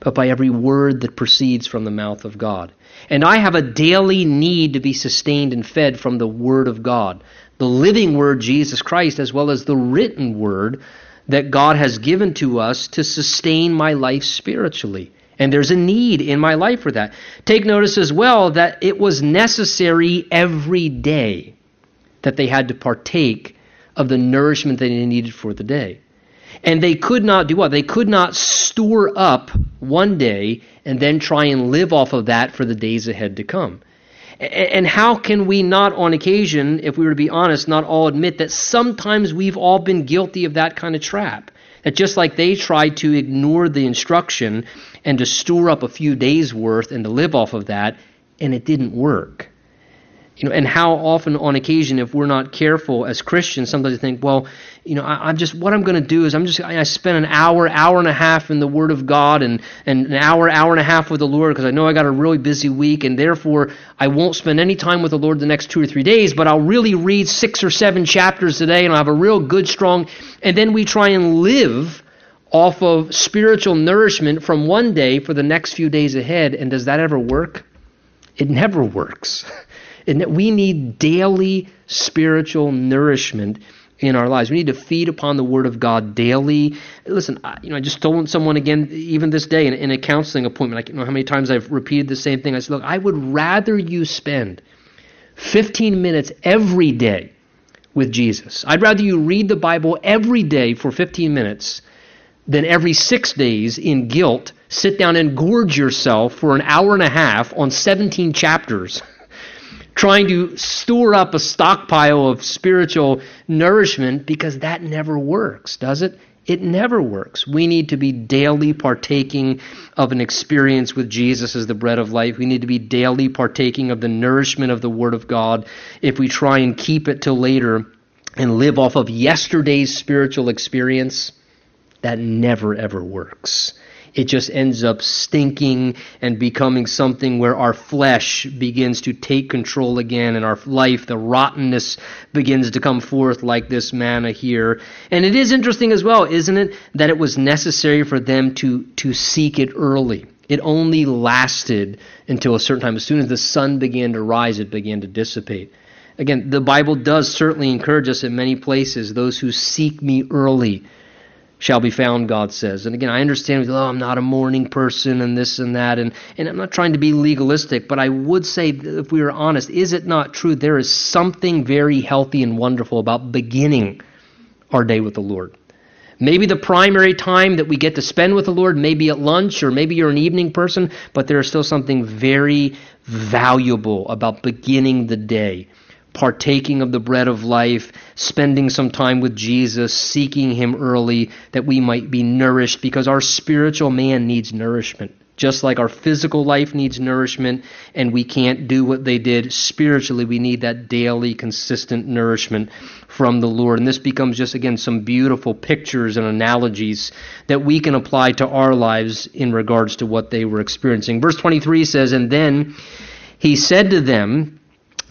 but by every word that proceeds from the mouth of God. And I have a daily need to be sustained and fed from the Word of God, the living Word, Jesus Christ, as well as the written Word that God has given to us to sustain my life spiritually. And there's a need in my life for that. Take notice as well that it was necessary every day that they had to partake of the nourishment that they needed for the day. And they could not do what? They could not store up one day and then try and live off of that for the days ahead to come. And how can we not, on occasion, if we were to be honest, not all admit that sometimes we've all been guilty of that kind of trap? That just like they tried to ignore the instruction and to store up a few days' worth and to live off of that, and it didn't work. You know, and how often on occasion, if we're not careful as Christians, sometimes we think, well, you know, I, am just what I'm going to do is I'm just I, I spend an hour, hour and a half in the Word of God, and and an hour, hour and a half with the Lord because I know I got a really busy week, and therefore I won't spend any time with the Lord the next two or three days, but I'll really read six or seven chapters today, and I'll have a real good, strong, and then we try and live off of spiritual nourishment from one day for the next few days ahead, and does that ever work? It never works. [LAUGHS] and that we need daily spiritual nourishment in our lives. We need to feed upon the Word of God daily. Listen, I, you know, I just told someone again, even this day in, in a counseling appointment. I don't know how many times I've repeated the same thing. I said, look, I would rather you spend 15 minutes every day with Jesus. I'd rather you read the Bible every day for 15 minutes than every six days in guilt sit down and gorge yourself for an hour and a half on 17 chapters [LAUGHS] trying to store up a stockpile of spiritual nourishment because that never works, does it? It never works. We need to be daily partaking of an experience with Jesus as the bread of life. We need to be daily partaking of the nourishment of the Word of God. If we try and keep it till later and live off of yesterday's spiritual experience, that never ever works it just ends up stinking and becoming something where our flesh begins to take control again and our life, the rottenness begins to come forth like this manna here. And it is interesting as well, isn't it, that it was necessary for them to, to seek it early. It only lasted until a certain time. As soon as the sun began to rise, it began to dissipate. Again, the Bible does certainly encourage us in many places those who seek me early shall be found, God says. And again, I understand, oh, I'm not a morning person and this and that, and, and I'm not trying to be legalistic, but I would say, if we are honest, is it not true there is something very healthy and wonderful about beginning our day with the Lord? Maybe the primary time that we get to spend with the Lord, maybe at lunch, or maybe you're an evening person, but there is still something very valuable about beginning the day partaking of the bread of life, spending some time with Jesus, seeking Him early, that we might be nourished, because our spiritual man needs nourishment. Just like our physical life needs nourishment, and we can't do what they did spiritually, we need that daily, consistent nourishment from the Lord. And this becomes just, again, some beautiful pictures and analogies that we can apply to our lives in regards to what they were experiencing. Verse 23 says, And then he said to them,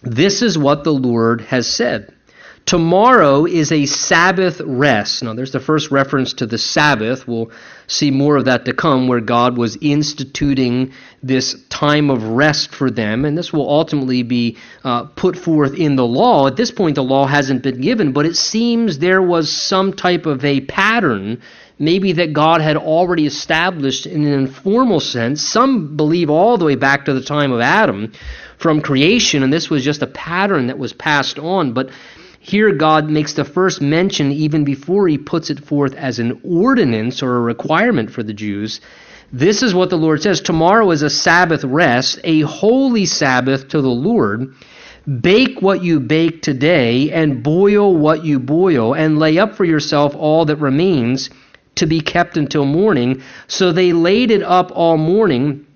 this is what the Lord has said. Tomorrow is a Sabbath rest. Now, there's the first reference to the Sabbath. We'll see more of that to come, where God was instituting this time of rest for them. And this will ultimately be uh, put forth in the law. At this point, the law hasn't been given, but it seems there was some type of a pattern, maybe that God had already established in an informal sense. Some believe all the way back to the time of Adam from creation, and this was just a pattern that was passed on. But here God makes the first mention even before he puts it forth as an ordinance or a requirement for the Jews. This is what the Lord says Tomorrow is a Sabbath rest, a holy Sabbath to the Lord. Bake what you bake today, and boil what you boil, and lay up for yourself all that remains to be kept until morning. So they laid it up all morning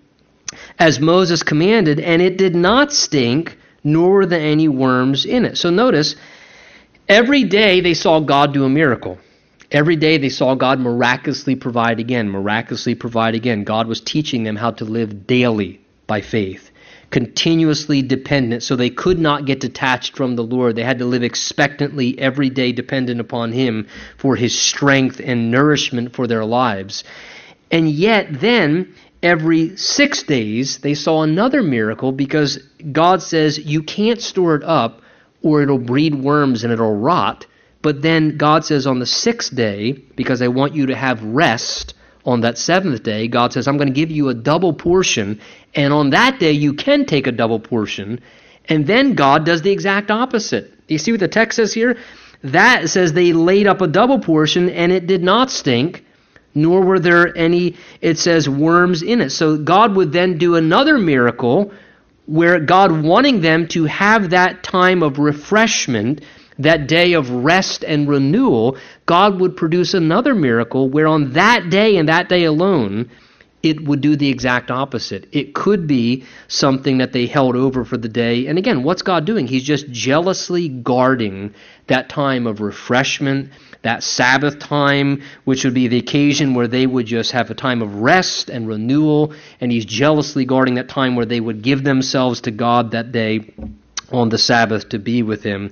as Moses commanded, and it did not stink, nor were there any worms in it. So notice, every day they saw God do a miracle. Every day they saw God miraculously provide again, miraculously provide again. God was teaching them how to live daily by faith, continuously dependent, so they could not get detached from the Lord. They had to live expectantly every day, dependent upon Him for His strength and nourishment for their lives. And yet, then, every six days, they saw another miracle because God says, You can't store it up or it'll breed worms and it'll rot. But then God says on the sixth day, because I want you to have rest on that seventh day, God says, I'm going to give you a double portion. And on that day, you can take a double portion. And then God does the exact opposite. You see what the text says here? That says they laid up a double portion and it did not stink, nor were there any, it says, worms in it. So God would then do another miracle where God wanting them to have that time of refreshment that day of rest and renewal, God would produce another miracle where on that day and that day alone, it would do the exact opposite. It could be something that they held over for the day. And again, what's God doing? He's just jealously guarding that time of refreshment, that Sabbath time, which would be the occasion where they would just have a time of rest and renewal. And He's jealously guarding that time where they would give themselves to God that day on the Sabbath to be with him.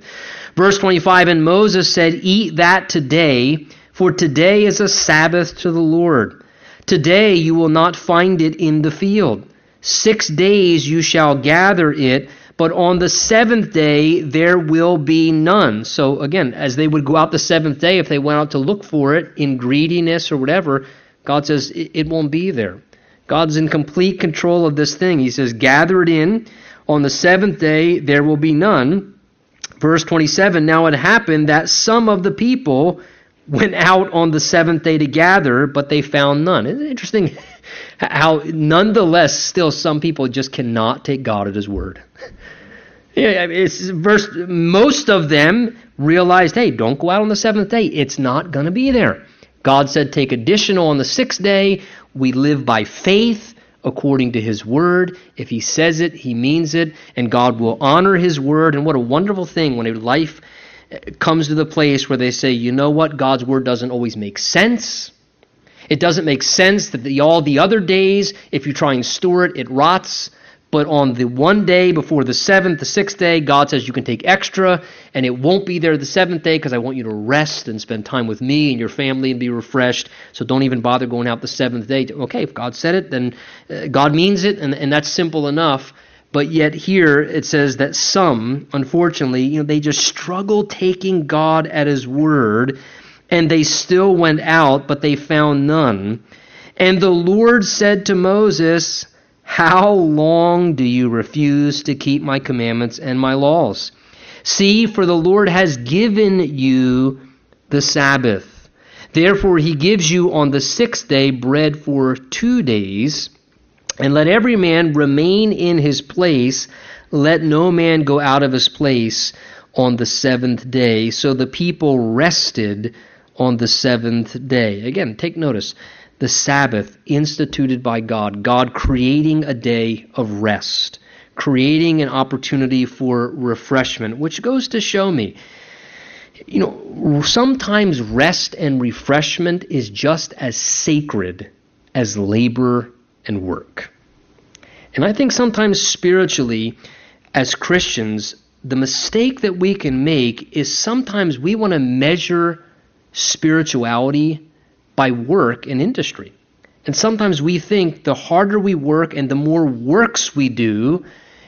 Verse 25 And Moses said, Eat that today, for today is a Sabbath to the Lord. Today you will not find it in the field. Six days you shall gather it, but on the seventh day there will be none. So again, as they would go out the seventh day, if they went out to look for it in greediness or whatever, God says it won't be there. God's in complete control of this thing. He says, Gather it in on the seventh day there will be none. Verse 27 Now it happened that some of the people went out on the seventh day to gather, but they found none. Isn't it interesting how, nonetheless, still some people just cannot take God at His word? [LAUGHS] Yeah, it's verse. Most of them realized, hey, don't go out on the seventh day. It's not going to be there. God said, take additional on the sixth day. We live by faith according to his word. If he says it, he means it, and God will honor his word. And what a wonderful thing when a life uh, comes to the place where they say, you know what, God's word doesn't always make sense. It doesn't make sense that the, all the other days, if you try and store it, it rots. But on the one day before the seventh, the sixth day, God says you can take extra, and it won't be there the seventh day because I want you to rest and spend time with me and your family and be refreshed. So don't even bother going out the seventh day. Okay, if God said it, then uh, God means it, and, and that's simple enough. But yet here it says that some, unfortunately, you know, they just struggle taking God at His word, and they still went out, but they found none. And the Lord said to Moses, how long do you refuse to keep my commandments and my laws? See, for the Lord has given you the Sabbath. Therefore, he gives you on the sixth day bread for two days. And let every man remain in his place. Let no man go out of his place on the seventh day. So the people rested on the seventh day. Again, take notice the Sabbath instituted by God, God creating a day of rest, creating an opportunity for refreshment, which goes to show me, you know, sometimes rest and refreshment is just as sacred as labor and work. And I think sometimes spiritually, as Christians, the mistake that we can make is sometimes we want to measure spirituality by work and industry. And sometimes we think the harder we work and the more works we do,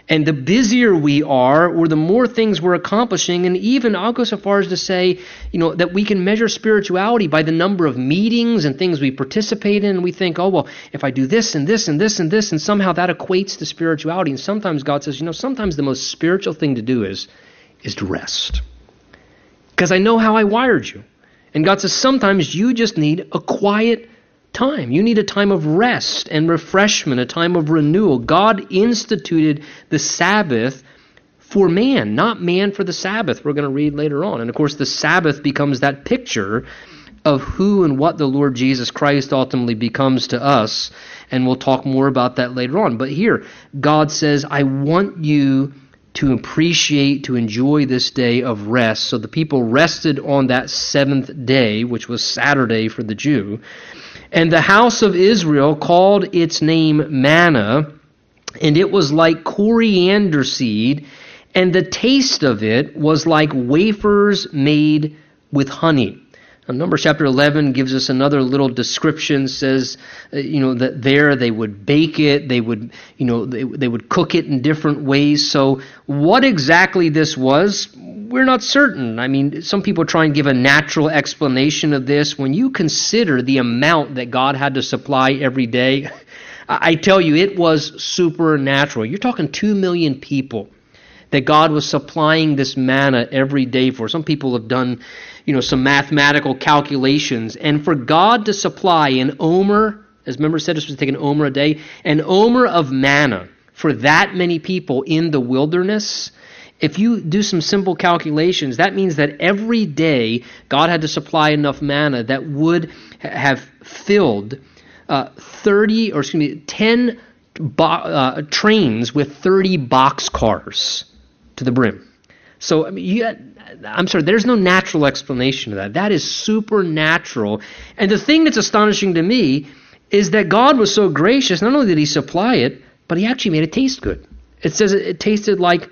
and the busier we are, or the more things we're accomplishing, and even I'll go so far as to say, you know, that we can measure spirituality by the number of meetings and things we participate in, and we think, oh well, if I do this and this and this and this, and somehow that equates to spirituality. And sometimes God says, you know, sometimes the most spiritual thing to do is is to rest. Because I know how I wired you. And God says sometimes you just need a quiet time. You need a time of rest and refreshment, a time of renewal. God instituted the Sabbath for man, not man for the Sabbath. We're going to read later on. And of course, the Sabbath becomes that picture of who and what the Lord Jesus Christ ultimately becomes to us. And we'll talk more about that later on. But here, God says, I want you to appreciate, to enjoy this day of rest. So the people rested on that seventh day, which was Saturday for the Jew. And the house of Israel called its name manna, and it was like coriander seed, and the taste of it was like wafers made with honey. Now, Numbers chapter 11 gives us another little description. Says, uh, you know, that there they would bake it, they would, you know, they, they would cook it in different ways. So, what exactly this was, we're not certain. I mean, some people try and give a natural explanation of this. When you consider the amount that God had to supply every day, [LAUGHS] I tell you, it was supernatural. You're talking two million people that God was supplying this manna every day for. Some people have done, you know, some mathematical calculations, and for God to supply an omer, as members said, this was take an omer a day, an omer of manna for that many people in the wilderness. If you do some simple calculations, that means that every day God had to supply enough manna that would have filled uh, 30, or excuse me, 10 bo- uh, trains with 30 box cars to the brim. So I mean, you, I'm sorry, there's no natural explanation of that. That is supernatural. And the thing that's astonishing to me is that God was so gracious. Not only did He supply it, but He actually made it taste good. It says it, it tasted like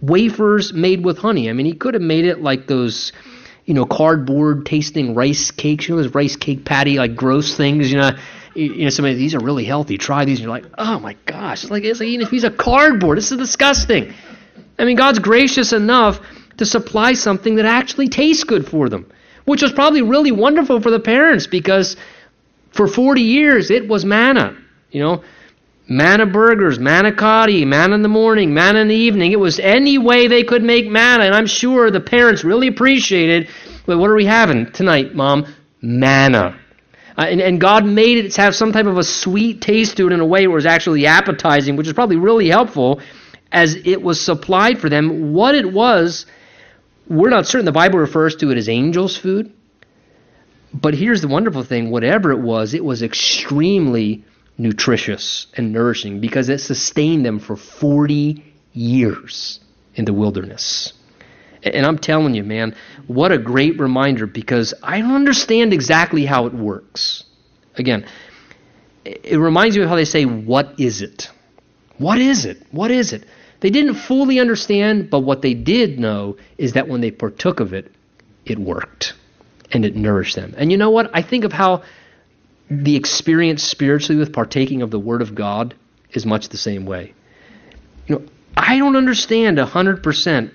wafers made with honey. I mean, He could have made it like those, you know, cardboard tasting rice cakes. You know, those rice cake patty like gross things. You know, you know, somebody these are really healthy. Try these. And you're like, oh my gosh, it's like it's like eating a piece of cardboard. This is disgusting. I mean, God's gracious enough to supply something that actually tastes good for them, which was probably really wonderful for the parents because for 40 years it was manna. You know, manna burgers, manna cotti, manna in the morning, manna in the evening. It was any way they could make manna, and I'm sure the parents really appreciated. But what are we having tonight, Mom? Manna. Uh, and, and God made it have some type of a sweet taste to it in a way where it was actually appetizing, which is probably really helpful as it was supplied for them. What it was, we're not certain. The Bible refers to it as angels' food. But here's the wonderful thing whatever it was, it was extremely nutritious and nourishing because it sustained them for 40 years in the wilderness. And I'm telling you, man, what a great reminder because I don't understand exactly how it works. Again, it reminds me of how they say, What is it? What is it? What is it? They didn't fully understand, but what they did know is that when they partook of it, it worked and it nourished them. And you know what? I think of how the experience spiritually with partaking of the Word of God is much the same way. You know, I don't understand 100%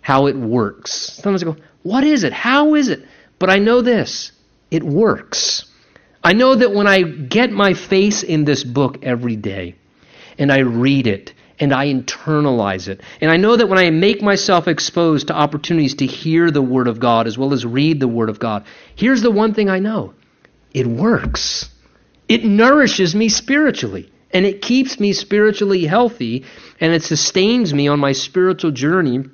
how it works. Sometimes I go, What is it? How is it? But I know this it works. I know that when I get my face in this book every day and I read it and I internalize it. And I know that when I make myself exposed to opportunities to hear the Word of God as well as read the Word of God, here's the one thing I know it works. It nourishes me spiritually, and it keeps me spiritually healthy, and it sustains me on my spiritual journey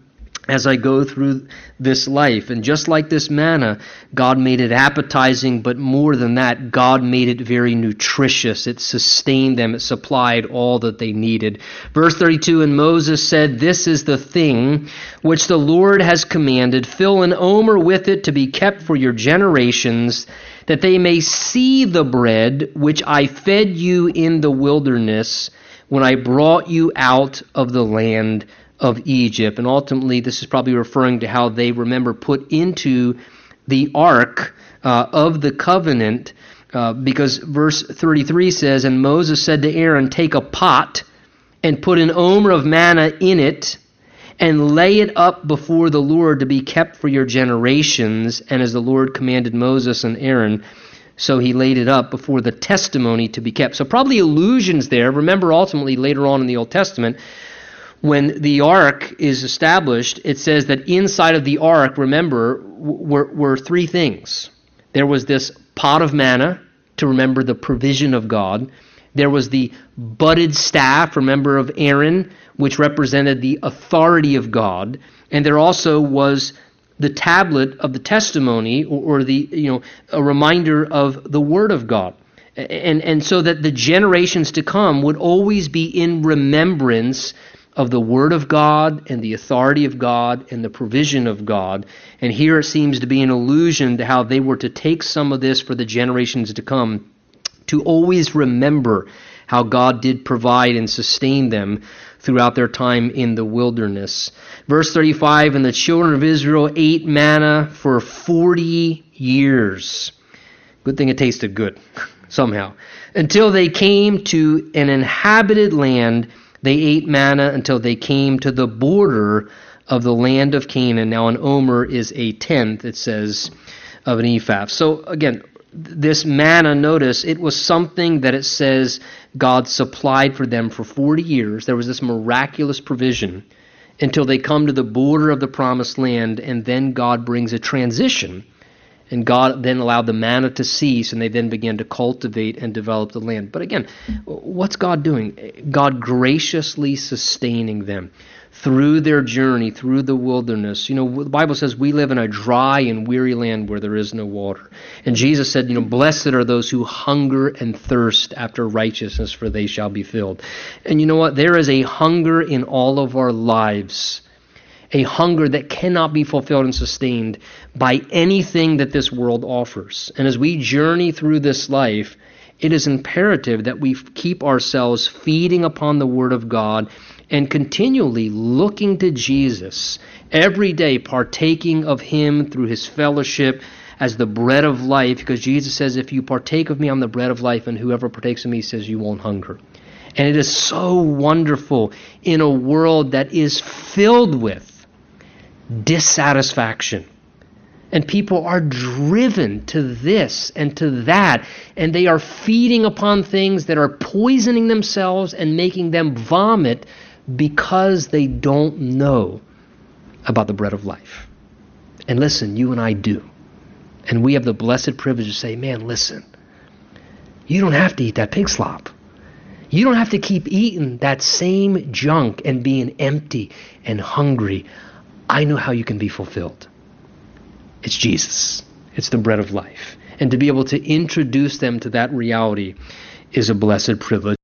as I go through this life. And just like this manna, God made it appetizing, but more than that, God made it very nutritious. It sustained them, it supplied all that they needed. Verse 32 And Moses said, This is the thing which the Lord has commanded. Fill an omer with it to be kept for your generations, that they may see the bread which I fed you in the wilderness when I brought you out of the land of Egypt. And ultimately, this is probably referring to how they remember put into the ark uh, of the covenant, uh, because verse 33 says, And Moses said to Aaron, Take a pot and put an omer of manna in it, and lay it up before the Lord to be kept for your generations. And as the Lord commanded Moses and Aaron, so he laid it up before the testimony to be kept. So, probably allusions there. Remember, ultimately, later on in the Old Testament, when the ark is established, it says that inside of the ark, remember, were, were three things. There was this pot of manna to remember the provision of God. There was the budded staff, remember, of Aaron, which represented the authority of God. And there also was the tablet of the testimony or, or the you know a reminder of the word of God and and so that the generations to come would always be in remembrance of the word of God and the authority of God and the provision of God and here it seems to be an allusion to how they were to take some of this for the generations to come to always remember how God did provide and sustain them throughout their time in the wilderness. Verse 35 And the children of Israel ate manna for 40 years. Good thing it tasted good, [LAUGHS] somehow. Until they came to an inhabited land, they ate manna until they came to the border of the land of Canaan. Now, an omer is a tenth, it says, of an ephah. So, again, this manna, notice, it was something that it says God supplied for them for 40 years. There was this miraculous provision until they come to the border of the promised land, and then God brings a transition. And God then allowed the manna to cease, and they then began to cultivate and develop the land. But again, what's God doing? God graciously sustaining them through their journey through the wilderness. You know, the Bible says we live in a dry and weary land where there is no water. And Jesus said, you know, blessed are those who hunger and thirst after righteousness, for they shall be filled. And you know what? There is a hunger in all of our lives. A hunger that cannot be fulfilled and sustained by anything that this world offers. And as we journey through this life, it is imperative that we keep ourselves feeding upon the Word of God and continually looking to Jesus, every day partaking of Him through His fellowship as the bread of life, because Jesus says, If you partake of me, I'm the bread of life, and whoever partakes of me says, You won't hunger. And it is so wonderful in a world that is filled with dissatisfaction. And people are driven to this and to that, and they are feeding upon things that are poisoning themselves and making them vomit because they don't know about the bread of life. And listen, you and I do. And we have the blessed privilege to say, man, listen, you don't have to eat that pig slop. You don't have to keep eating that same junk and being empty and hungry. I know how you can be fulfilled. It's Jesus, it's the bread of life. And to be able to introduce them to that reality is a blessed privilege.